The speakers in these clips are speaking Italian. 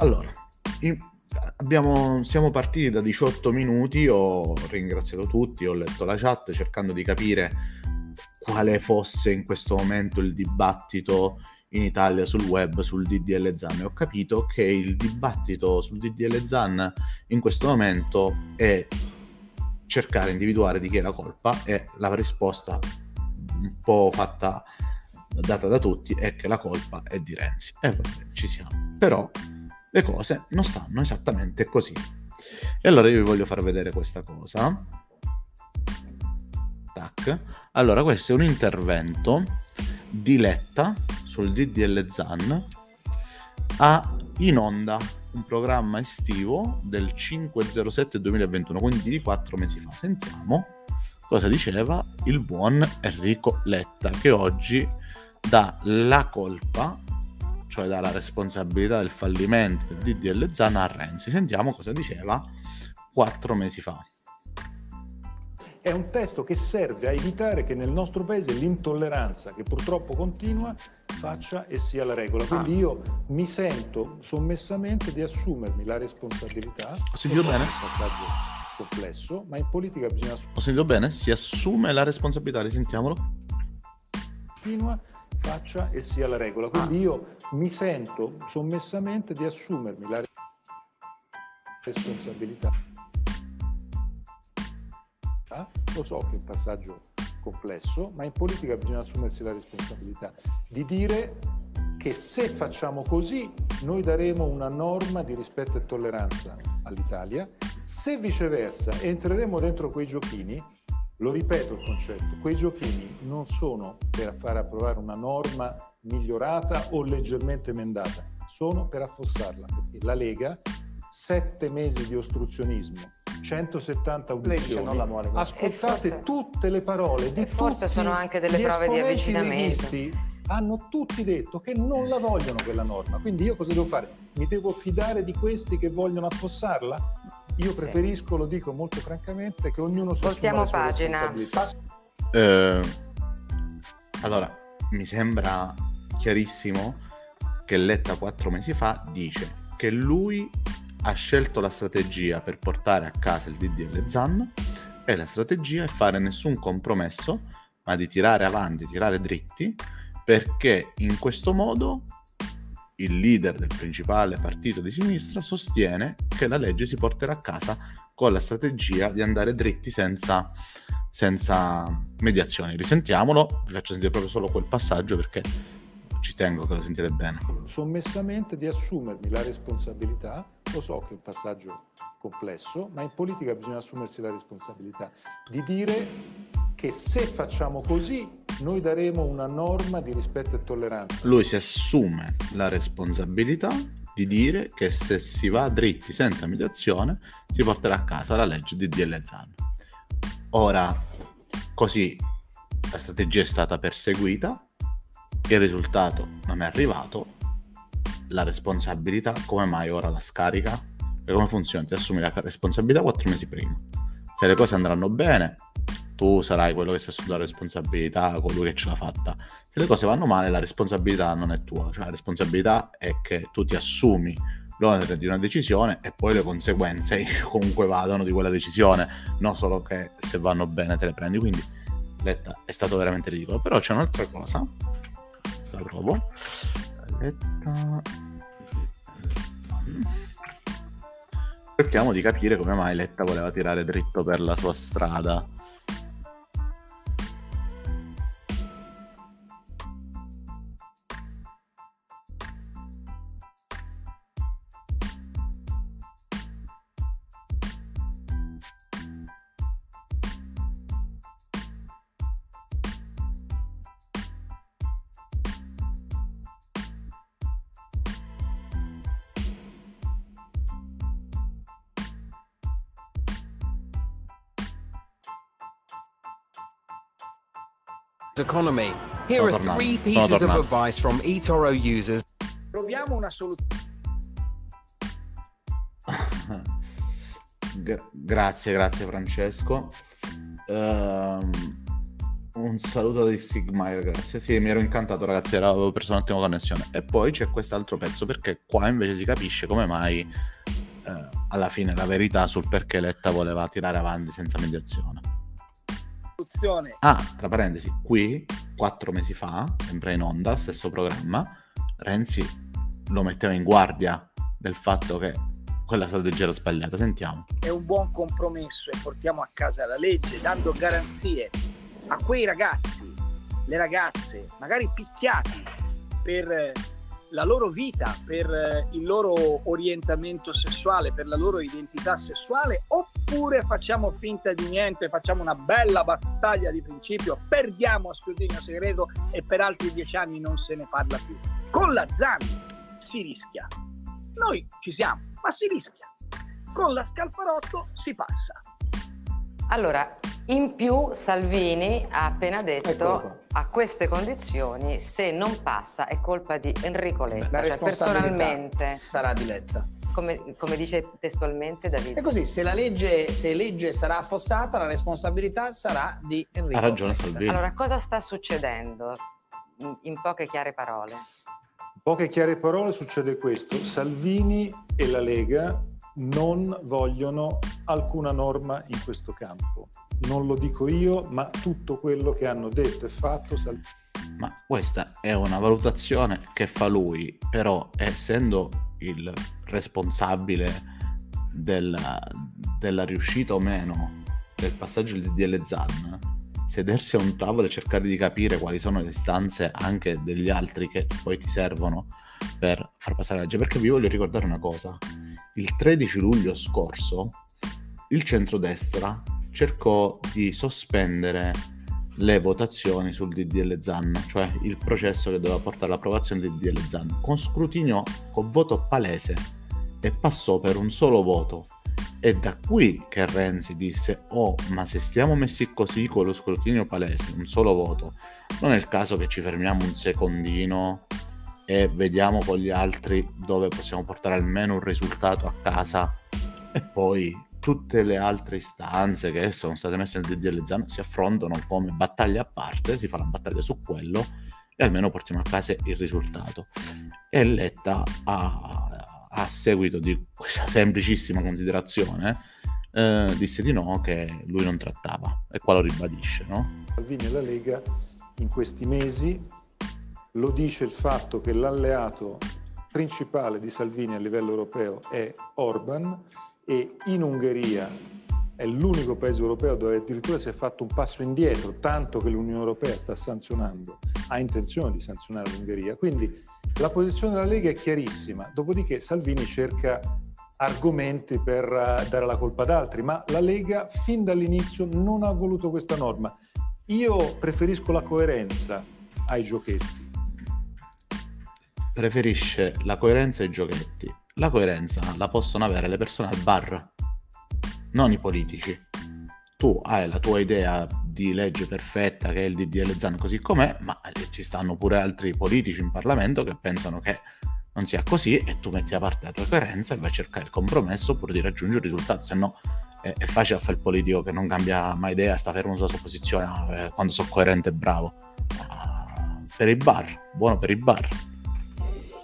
Allora, abbiamo, siamo partiti da 18 minuti, ho ringraziato tutti, ho letto la chat cercando di capire quale fosse in questo momento il dibattito in Italia sul web sul DDL ZAN. E ho capito che il dibattito sul DDL ZAN in questo momento è cercare di individuare di chi è la colpa e la risposta un po' fatta data da tutti è che la colpa è di Renzi. E va bene, ci siamo. Però le cose non stanno esattamente così. E allora io vi voglio far vedere questa cosa. Tac. Allora questo è un intervento di Letta sul DDL ZAN a In Onda un programma estivo del 507-2021, quindi di quattro mesi fa. Sentiamo cosa diceva il buon Enrico Letta, che oggi dà la colpa, cioè dà la responsabilità del fallimento del DDL Zana a Renzi. Sentiamo cosa diceva quattro mesi fa. È un testo che serve a evitare che nel nostro paese l'intolleranza, che purtroppo continua, faccia e sia la regola. Quindi ah. io mi sento sommessamente di assumermi la responsabilità. Ho sentito bene? Un passaggio complesso, ma in politica bisogna Ho sentito bene? Si assume la responsabilità, risentiamolo. Continua faccia e sia la regola. Quindi ah. io mi sento sommessamente di assumermi la responsabilità. Lo so che è un passaggio complesso, ma in politica bisogna assumersi la responsabilità di dire che se facciamo così noi daremo una norma di rispetto e tolleranza all'Italia, se viceversa entreremo dentro quei giochini, lo ripeto il concetto, quei giochini non sono per far approvare una norma migliorata o leggermente emendata, sono per affossarla, perché la Lega sette mesi di ostruzionismo, 170 audizioni, mole, ascoltate forse, tutte le parole di forse tutti sono anche delle prove di avvicinamento. hanno tutti detto che non la vogliono quella norma, quindi io cosa devo fare? Mi devo fidare di questi che vogliono affossarla? Io preferisco, sì. lo dico molto francamente, che ognuno si Voltiamo pagina. Eh, allora, mi sembra chiarissimo che Letta quattro mesi fa dice che lui ha scelto la strategia per portare a casa il DDL ZAN e la strategia è fare nessun compromesso, ma di tirare avanti, tirare dritti, perché in questo modo il leader del principale partito di sinistra sostiene che la legge si porterà a casa con la strategia di andare dritti senza, senza mediazioni. Risentiamolo, vi faccio sentire proprio solo quel passaggio perché ci tengo che lo sentite bene. Sommessamente di assumermi la responsabilità, lo so che è un passaggio complesso, ma in politica bisogna assumersi la responsabilità di dire che se facciamo così noi daremo una norma di rispetto e tolleranza. Lui si assume la responsabilità di dire che se si va dritti senza mediazione si porterà a casa la legge di DL Zan. Ora, così la strategia è stata perseguita, il risultato non è arrivato, la responsabilità come mai ora la scarica? E come funziona? Ti assumi la responsabilità quattro mesi prima. Se le cose andranno bene, tu sarai quello che si assume la responsabilità, colui che ce l'ha fatta. Se le cose vanno male, la responsabilità non è tua, cioè la responsabilità è che tu ti assumi l'onere di una decisione e poi le conseguenze comunque vadano di quella decisione, non solo che se vanno bene te le prendi. Quindi Letta è stato veramente ridicolo. Però c'è un'altra cosa la trovo. Letta. Cerchiamo di capire come mai Letta voleva tirare dritto per la sua strada. Economy. Here are three pieces of advice from eToro users. Troviamo una soluzione. grazie, grazie Francesco. Uh, Un saluto di Sigmire, grazie. Sì, mi ero incantato, ragazzi, era, avevo preso un attimo connessione. E poi c'è quest'altro pezzo perché qua invece si capisce come mai eh, alla fine la verità sul perché Letta voleva tirare avanti senza mediazione. Ah, tra parentesi, qui, quattro mesi fa, sempre in onda, stesso programma, Renzi lo metteva in guardia del fatto che quella strategia era sbagliata. Sentiamo. È un buon compromesso e portiamo a casa la legge dando garanzie a quei ragazzi, le ragazze, magari picchiati per la loro vita, per il loro orientamento sessuale, per la loro identità sessuale, oppure facciamo finta di niente, facciamo una bella battaglia di principio, perdiamo a scrutinio segreto e per altri dieci anni non se ne parla più. Con la Zan si rischia. Noi ci siamo, ma si rischia. Con la Scalfarotto si passa. Allora, in più Salvini ha appena detto a queste condizioni se non passa è colpa di Enrico Letta. La cioè, personalmente sarà di Letta. Come, come, dice testualmente Davide. È così, se la legge, se legge sarà affossata, la responsabilità sarà di Enrico. Ha ragione Salvini. Allora, cosa sta succedendo? In, in poche chiare parole. In poche chiare parole succede questo. Salvini e la Lega non vogliono alcuna norma in questo campo. Non lo dico io, ma tutto quello che hanno detto e fatto. Sal- ma questa è una valutazione che fa lui, però essendo il responsabile della, della riuscita o meno del passaggio di DL Zan, sedersi a un tavolo e cercare di capire quali sono le istanze anche degli altri che poi ti servono per far passare la legge. Perché vi voglio ricordare una cosa il 13 luglio scorso il centrodestra cercò di sospendere le votazioni sul DDL ZAN, cioè il processo che doveva portare all'approvazione del DDL ZAN, con scrutinio con voto palese e passò per un solo voto. È da qui che Renzi disse: Oh, ma se stiamo messi così con lo scrutinio palese, un solo voto, non è il caso che ci fermiamo un secondino e vediamo con gli altri dove possiamo portare almeno un risultato a casa e poi tutte le altre istanze che sono state messe nel DDL Zan si affrontano come battaglia a parte, si fa la battaglia su quello e almeno portiamo a casa il risultato. E Letta a, a seguito di questa semplicissima considerazione eh, disse di no che lui non trattava e qua lo ribadisce. No? Salvini e la Lega in questi mesi lo dice il fatto che l'alleato principale di Salvini a livello europeo è Orban e in Ungheria è l'unico paese europeo dove addirittura si è fatto un passo indietro, tanto che l'Unione Europea sta sanzionando, ha intenzione di sanzionare l'Ungheria. Quindi la posizione della Lega è chiarissima, dopodiché Salvini cerca argomenti per eh, dare la colpa ad altri, ma la Lega fin dall'inizio non ha voluto questa norma. Io preferisco la coerenza ai giochetti preferisce la coerenza ai giochetti. La coerenza la possono avere le persone al bar, non i politici. Tu hai la tua idea di legge perfetta che è il DDL Zan così com'è, ma ci stanno pure altri politici in Parlamento che pensano che non sia così e tu metti a parte la tua coerenza e vai a cercare il compromesso oppure di raggiungere il risultato, se no è, è facile fare il politico che non cambia mai idea, sta fermo sulla sua posizione, eh, quando sono coerente e bravo. Ah, per i bar, buono per i bar.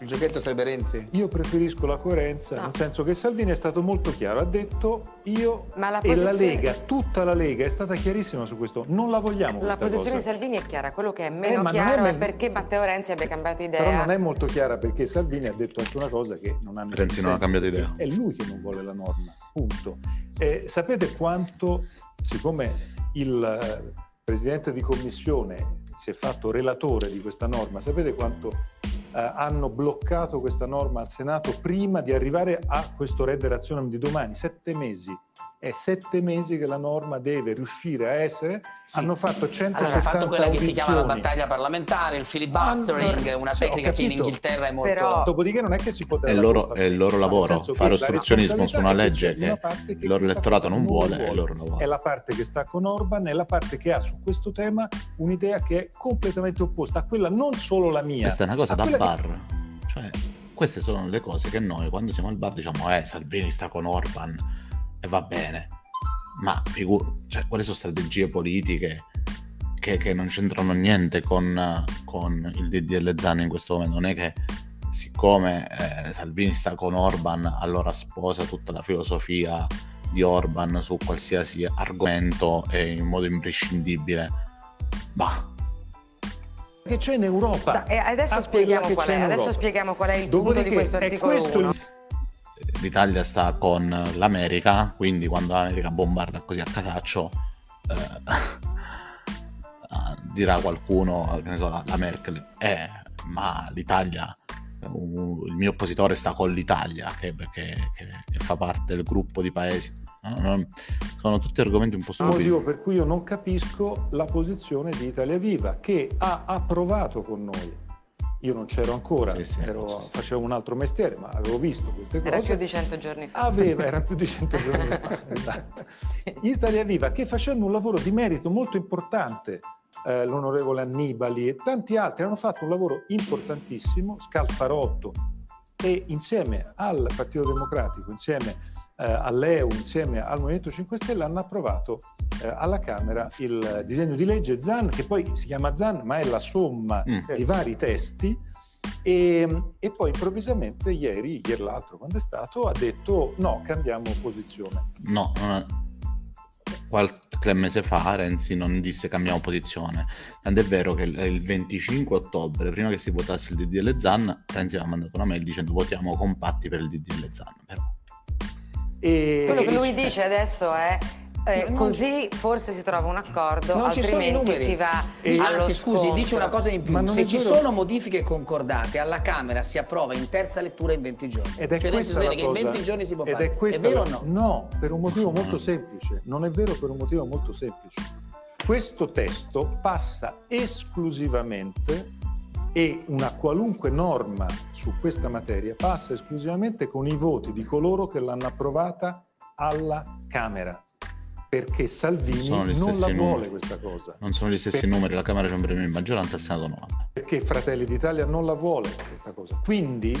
Il giochetto sarebbe Renzi? Io preferisco la coerenza, no. nel senso che Salvini è stato molto chiaro, ha detto io la posizione... e la Lega, tutta la Lega è stata chiarissima su questo, non la vogliamo La posizione di Salvini è chiara, quello che è meno eh, chiaro è, è, perché Matteo Renzi abbia cambiato idea. Però non è molto chiara perché Salvini ha detto anche una cosa che non ha Renzi senso. non ha cambiato idea. È lui che non vuole la norma, punto. Eh, sapete quanto, siccome il eh, Presidente di Commissione si è fatto relatore di questa norma, sapete quanto eh, hanno bloccato questa norma al Senato prima di arrivare a questo red rationem di domani, sette mesi. È sette mesi che la norma deve riuscire a essere. Sì. Hanno fatto 170 allora, hanno fatto quella audizioni. che si chiama la battaglia parlamentare, il filibustering, Hanno... una tecnica che in Inghilterra è molto... Però... Dopodiché non è che si può... È il loro, è il loro lavoro, fare ostruzionismo su una legge che, che il loro elettorato non vuole, vuole, è il loro lavoro. È la parte che sta con Orban, è la parte che ha su questo tema un'idea che è completamente opposta a quella non solo la mia. Questa è una cosa da bar. Che... Cioè, queste sono le cose che noi quando siamo al bar diciamo eh Salvini sta con Orban e va bene ma figur- cioè, quali sono strategie politiche che, che non c'entrano niente con, con il DDL Zan in questo momento. Non è che siccome eh, Salvini sta con Orban, allora sposa tutta la filosofia di Orban su qualsiasi argomento e in modo imprescindibile. Bah. Che c'è in Europa? Da, e adesso, spieghiamo qual, è, adesso spieghiamo qual è il Dopodiché, punto di questo articolo questo 1. L'Italia sta con l'America, quindi quando l'America bombarda così a casaccio eh, dirà qualcuno, che ne so, la Merkel, eh, ma l'Italia uh, il mio oppositore sta con l'Italia, che, che, che, che fa parte del gruppo di paesi. sono tutti argomenti un po' stupidi. motivo per cui io non capisco la posizione di Italia Viva, che ha approvato con noi. Io non c'ero ancora, sì, sì, ero, sì, facevo un altro mestiere, ma avevo visto queste cose. Era più di cento giorni fa. Aveva, era più di cento giorni fa, esatto. Italia Viva, che facendo un lavoro di merito molto importante eh, l'onorevole Annibali e tanti altri hanno fatto un lavoro importantissimo, Scalfarotto, e insieme al Partito Democratico, insieme eh, all'EU, insieme al Movimento 5 Stelle hanno approvato eh, alla Camera il disegno di legge ZAN, che poi si chiama ZAN, ma è la somma mm. di vari testi. E, e, poi improvvisamente ieri, ieri l'altro quando è stato, ha detto no, cambiamo posizione. No, qualche mese fa Renzi non disse cambiamo posizione. Tant'è vero che il 25 ottobre, prima che si votasse il DDL Zan, Renzi aveva mandato una mail dicendo votiamo compatti per il DDL Zan. Però. E... Quello che lui dice adesso è eh, così forse si trova un accordo, non altrimenti si va e, allo Anzi, scusi, dice una cosa in più. Se ci vero. sono modifiche concordate, alla Camera si approva in terza lettura in 20 giorni. Ed è cioè, questa che in 20 giorni si può ed fare. È, è vero la... o no? No, per un motivo molto semplice. Non è vero per un motivo molto semplice. Questo testo passa esclusivamente e una qualunque norma su questa materia passa esclusivamente con i voti di coloro che l'hanno approvata alla Camera perché Salvini non la vuole questa cosa. Non sono gli stessi per... numeri, la Camera c'è un premio in maggioranza, il Senato no. Perché Fratelli d'Italia non la vuole questa cosa. Quindi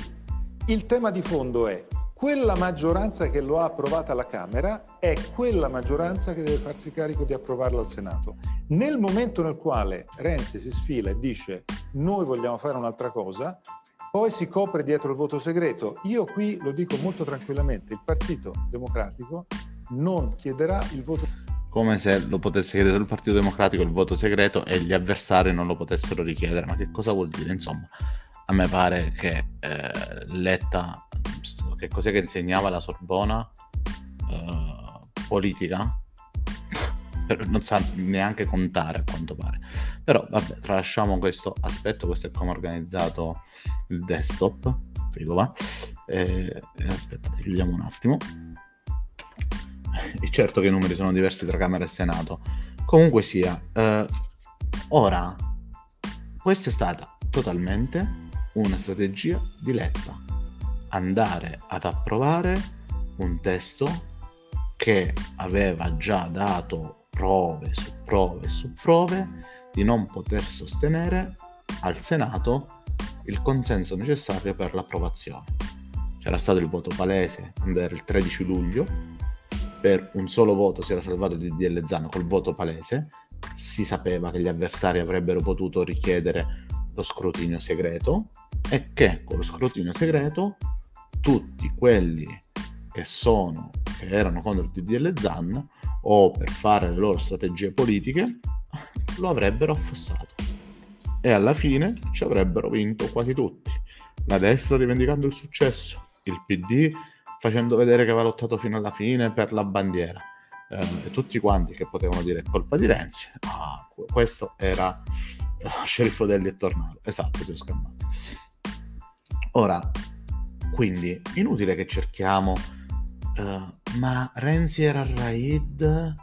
il tema di fondo è quella maggioranza che lo ha approvata alla Camera è quella maggioranza che deve farsi carico di approvarla al Senato. Nel momento nel quale Renzi si sfila e dice noi vogliamo fare un'altra cosa, poi si copre dietro il voto segreto. Io qui lo dico molto tranquillamente, il Partito Democratico non chiederà il voto come se lo potesse chiedere il Partito Democratico il voto segreto e gli avversari non lo potessero richiedere. Ma che cosa vuol dire? Insomma, a me pare che eh, Letta, che cos'è che insegnava la Sorbona? Eh, politica? non sa neanche contare a quanto pare. Però vabbè, tralasciamo questo aspetto, questo è come organizzato il desktop. Figo va. Eh, aspettate, chiudiamo un attimo e certo che i numeri sono diversi tra Camera e Senato. Comunque sia, eh, ora, questa è stata totalmente una strategia di Letta. Andare ad approvare un testo che aveva già dato prove su prove su prove di non poter sostenere al Senato il consenso necessario per l'approvazione. C'era stato il voto palese, era il 13 luglio, per un solo voto si era salvato il DDL Zan col voto palese, si sapeva che gli avversari avrebbero potuto richiedere lo scrutinio segreto e che con lo scrutinio segreto tutti quelli che sono che erano contro il DDL Zan o per fare le loro strategie politiche lo avrebbero affossato e alla fine ci avrebbero vinto quasi tutti la destra rivendicando il successo il PD facendo vedere che aveva lottato fino alla fine per la bandiera. Eh, tutti quanti che potevano dire colpa di Renzi, ah, questo era lo sceriffo Delli è tornato. Esatto, ti ho scambiato. Ora, quindi, inutile che cerchiamo, uh, ma Renzi era Raid,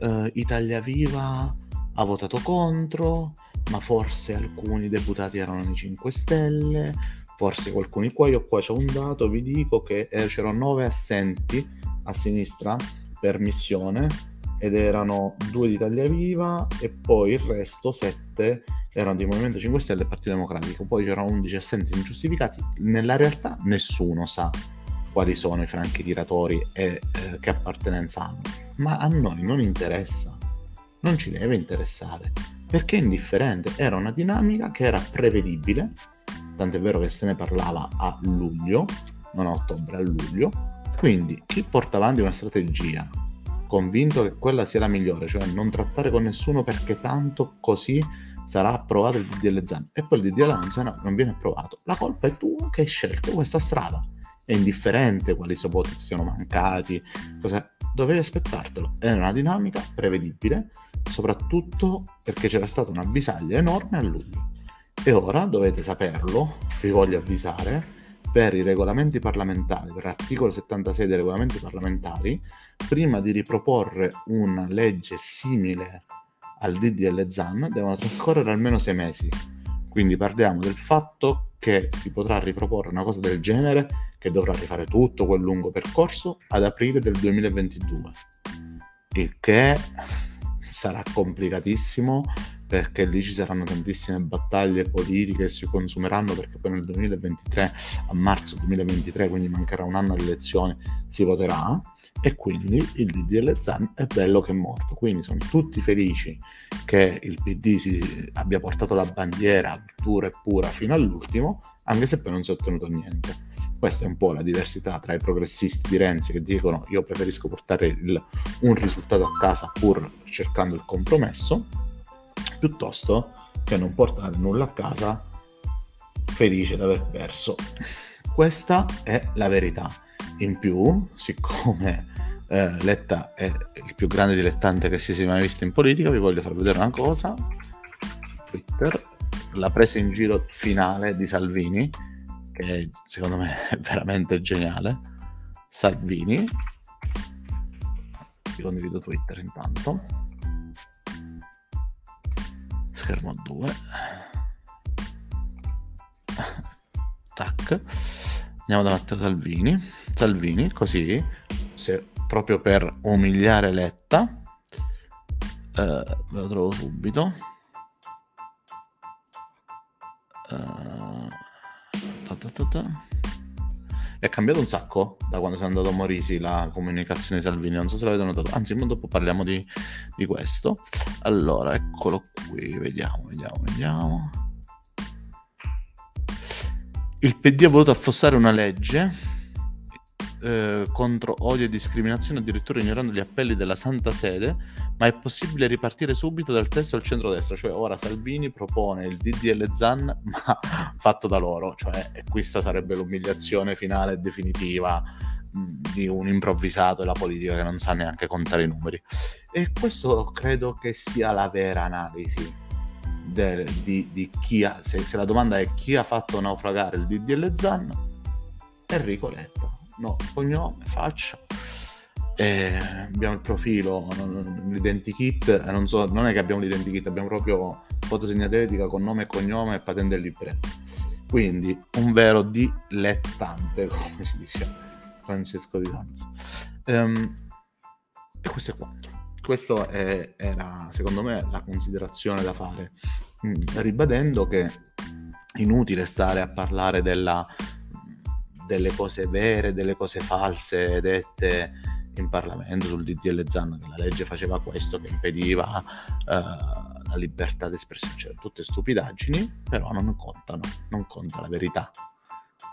uh, Italia Viva ha votato contro, ma forse alcuni deputati erano nei 5 Stelle, forse qualcuno qua, io qua c'è un dato, vi dico che eh, c'erano 9 assenti a sinistra per missione ed erano due di Italia Viva e poi il resto, 7, erano di Movimento 5 Stelle e Partito Democratico, poi c'erano 11 assenti ingiustificati, nella realtà nessuno sa quali sono i franchi tiratori e eh, che appartenenza hanno, ma a noi non interessa, non ci deve interessare. Perché è indifferente, era una dinamica che era prevedibile, tant'è vero che se ne parlava a luglio, non a ottobre, a luglio, quindi chi porta avanti una strategia convinto che quella sia la migliore, cioè non trattare con nessuno perché tanto così sarà approvato il DDL ZAN e poi il DDL sarà, non viene approvato. La colpa è tua che hai scelto questa strada. È indifferente quali support siano mancati, cosa... dovevi aspettartelo. È una dinamica prevedibile, soprattutto perché c'era stata un'avvisaglia enorme a luglio. E ora dovete saperlo, vi voglio avvisare, per i regolamenti parlamentari, per l'articolo 76 dei regolamenti parlamentari, prima di riproporre una legge simile al DDL ZAN devono trascorrere almeno sei mesi. Quindi parliamo del fatto che si potrà riproporre una cosa del genere, che dovrà rifare tutto quel lungo percorso, ad aprile del 2022. Il che sarà complicatissimo perché lì ci saranno tantissime battaglie politiche che si consumeranno perché poi nel 2023, a marzo 2023, quindi mancherà un anno alle elezioni, si voterà e quindi il DDL Zan è bello che è morto. Quindi sono tutti felici che il PD abbia portato la bandiera dura e pura fino all'ultimo, anche se poi non si è ottenuto niente. Questa è un po' la diversità tra i progressisti di Renzi che dicono io preferisco portare il, un risultato a casa pur cercando il compromesso, piuttosto che non portare nulla a casa felice di aver perso. Questa è la verità. In più, siccome eh, Letta è il più grande dilettante che si sia mai visto in politica, vi voglio far vedere una cosa. Twitter, la presa in giro finale di Salvini, che secondo me è veramente geniale. Salvini, vi condivido Twitter intanto. Schermo 2. Tac. Andiamo da Matteo Salvini. Salvini, così, se proprio per umiliare Letta. Eh, lo trovo subito. Uh, ta ta ta è cambiato un sacco da quando è andato a Morisi la comunicazione di Salvini, non so se l'avete notato, anzi dopo parliamo di, di questo. Allora, eccolo qui, vediamo, vediamo, vediamo. Il PD ha voluto affossare una legge eh, contro odio e discriminazione, addirittura ignorando gli appelli della Santa Sede, ma è possibile ripartire subito dal testo al centro-destra, cioè ora Salvini propone il DDL ZAN, ma fatto da loro, cioè questa sarebbe l'umiliazione finale e definitiva di un improvvisato e la politica che non sa neanche contare i numeri. E questo credo che sia la vera analisi de, di, di, chi ha, se, se la domanda è chi ha fatto naufragare il DDL ZAN, Enrico Letta no, cognome, faccia. E abbiamo il profilo, l'identikit, non, so, non è che abbiamo l'identikit, abbiamo proprio fotosegnatetica con nome e cognome e patente libretto. Quindi un vero dilettante, come si dice Francesco Di Danzo. Um, e questo è quanto. Questa era, secondo me, la considerazione da fare, mm, ribadendo che inutile stare a parlare della delle cose vere, delle cose false dette in Parlamento sul DDL Zan, che la legge faceva questo, che impediva uh, la libertà d'espressione, cioè tutte stupidaggini, però non contano, non conta la verità.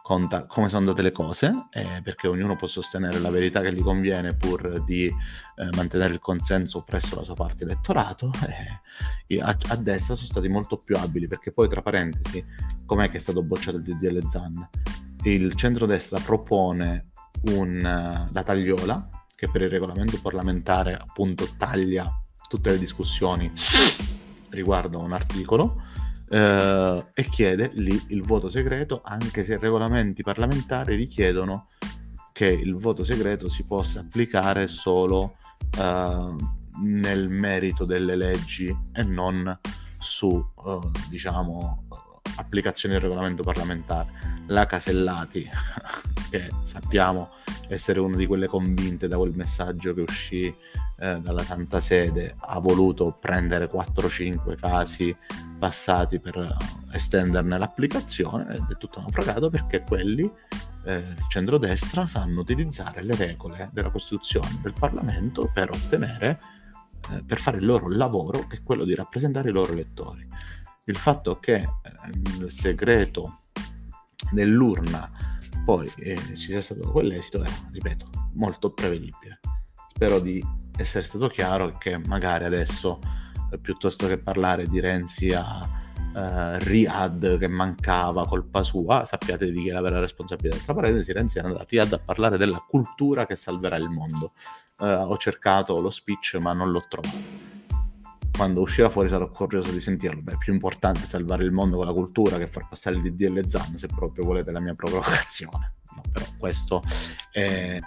Conta come sono andate le cose, eh, perché ognuno può sostenere la verità che gli conviene pur di eh, mantenere il consenso presso la sua parte elettorato. Eh, a, a, destra sono stati molto più abili, perché poi, tra parentesi, com'è che è stato bocciato il DDL Zan? Il centrodestra propone un, eh, la tagliola, che per il regolamento parlamentare appunto taglia tutte le discussioni riguardo a un articolo, eh, e chiede lì il voto segreto, anche se i regolamenti parlamentari richiedono che il voto segreto si possa applicare solo eh, nel merito delle leggi e non su, eh, diciamo, applicazione del regolamento parlamentare. La Casellati, che sappiamo essere una di quelle convinte da quel messaggio che uscì eh, dalla Santa Sede, ha voluto prendere 4-5 casi passati per estenderne l'applicazione ed è tutto naufragato perché quelli, eh, centrodestra, sanno utilizzare le regole della Costituzione del Parlamento per ottenere eh, per fare il loro lavoro, che è quello di rappresentare i loro elettori. Il fatto che eh, il segreto dell'urna poi eh, ci sia stato quell'esito era, ripeto, molto prevedibile. Spero di essere stato chiaro che magari adesso, eh, piuttosto che parlare di Renzi a Uh, Riyadh che mancava, colpa sua, sappiate di chi è la vera responsabilità. Tra parentesi, Renzi è andato a Riyadh a parlare della cultura che salverà il mondo. Uh, ho cercato lo speech ma non l'ho trovato. Quando uscirà fuori sarò curioso di sentirlo. Beh, è più importante salvare il mondo con la cultura che far passare il DDL Zan, se proprio volete la mia provocazione. No, però questo è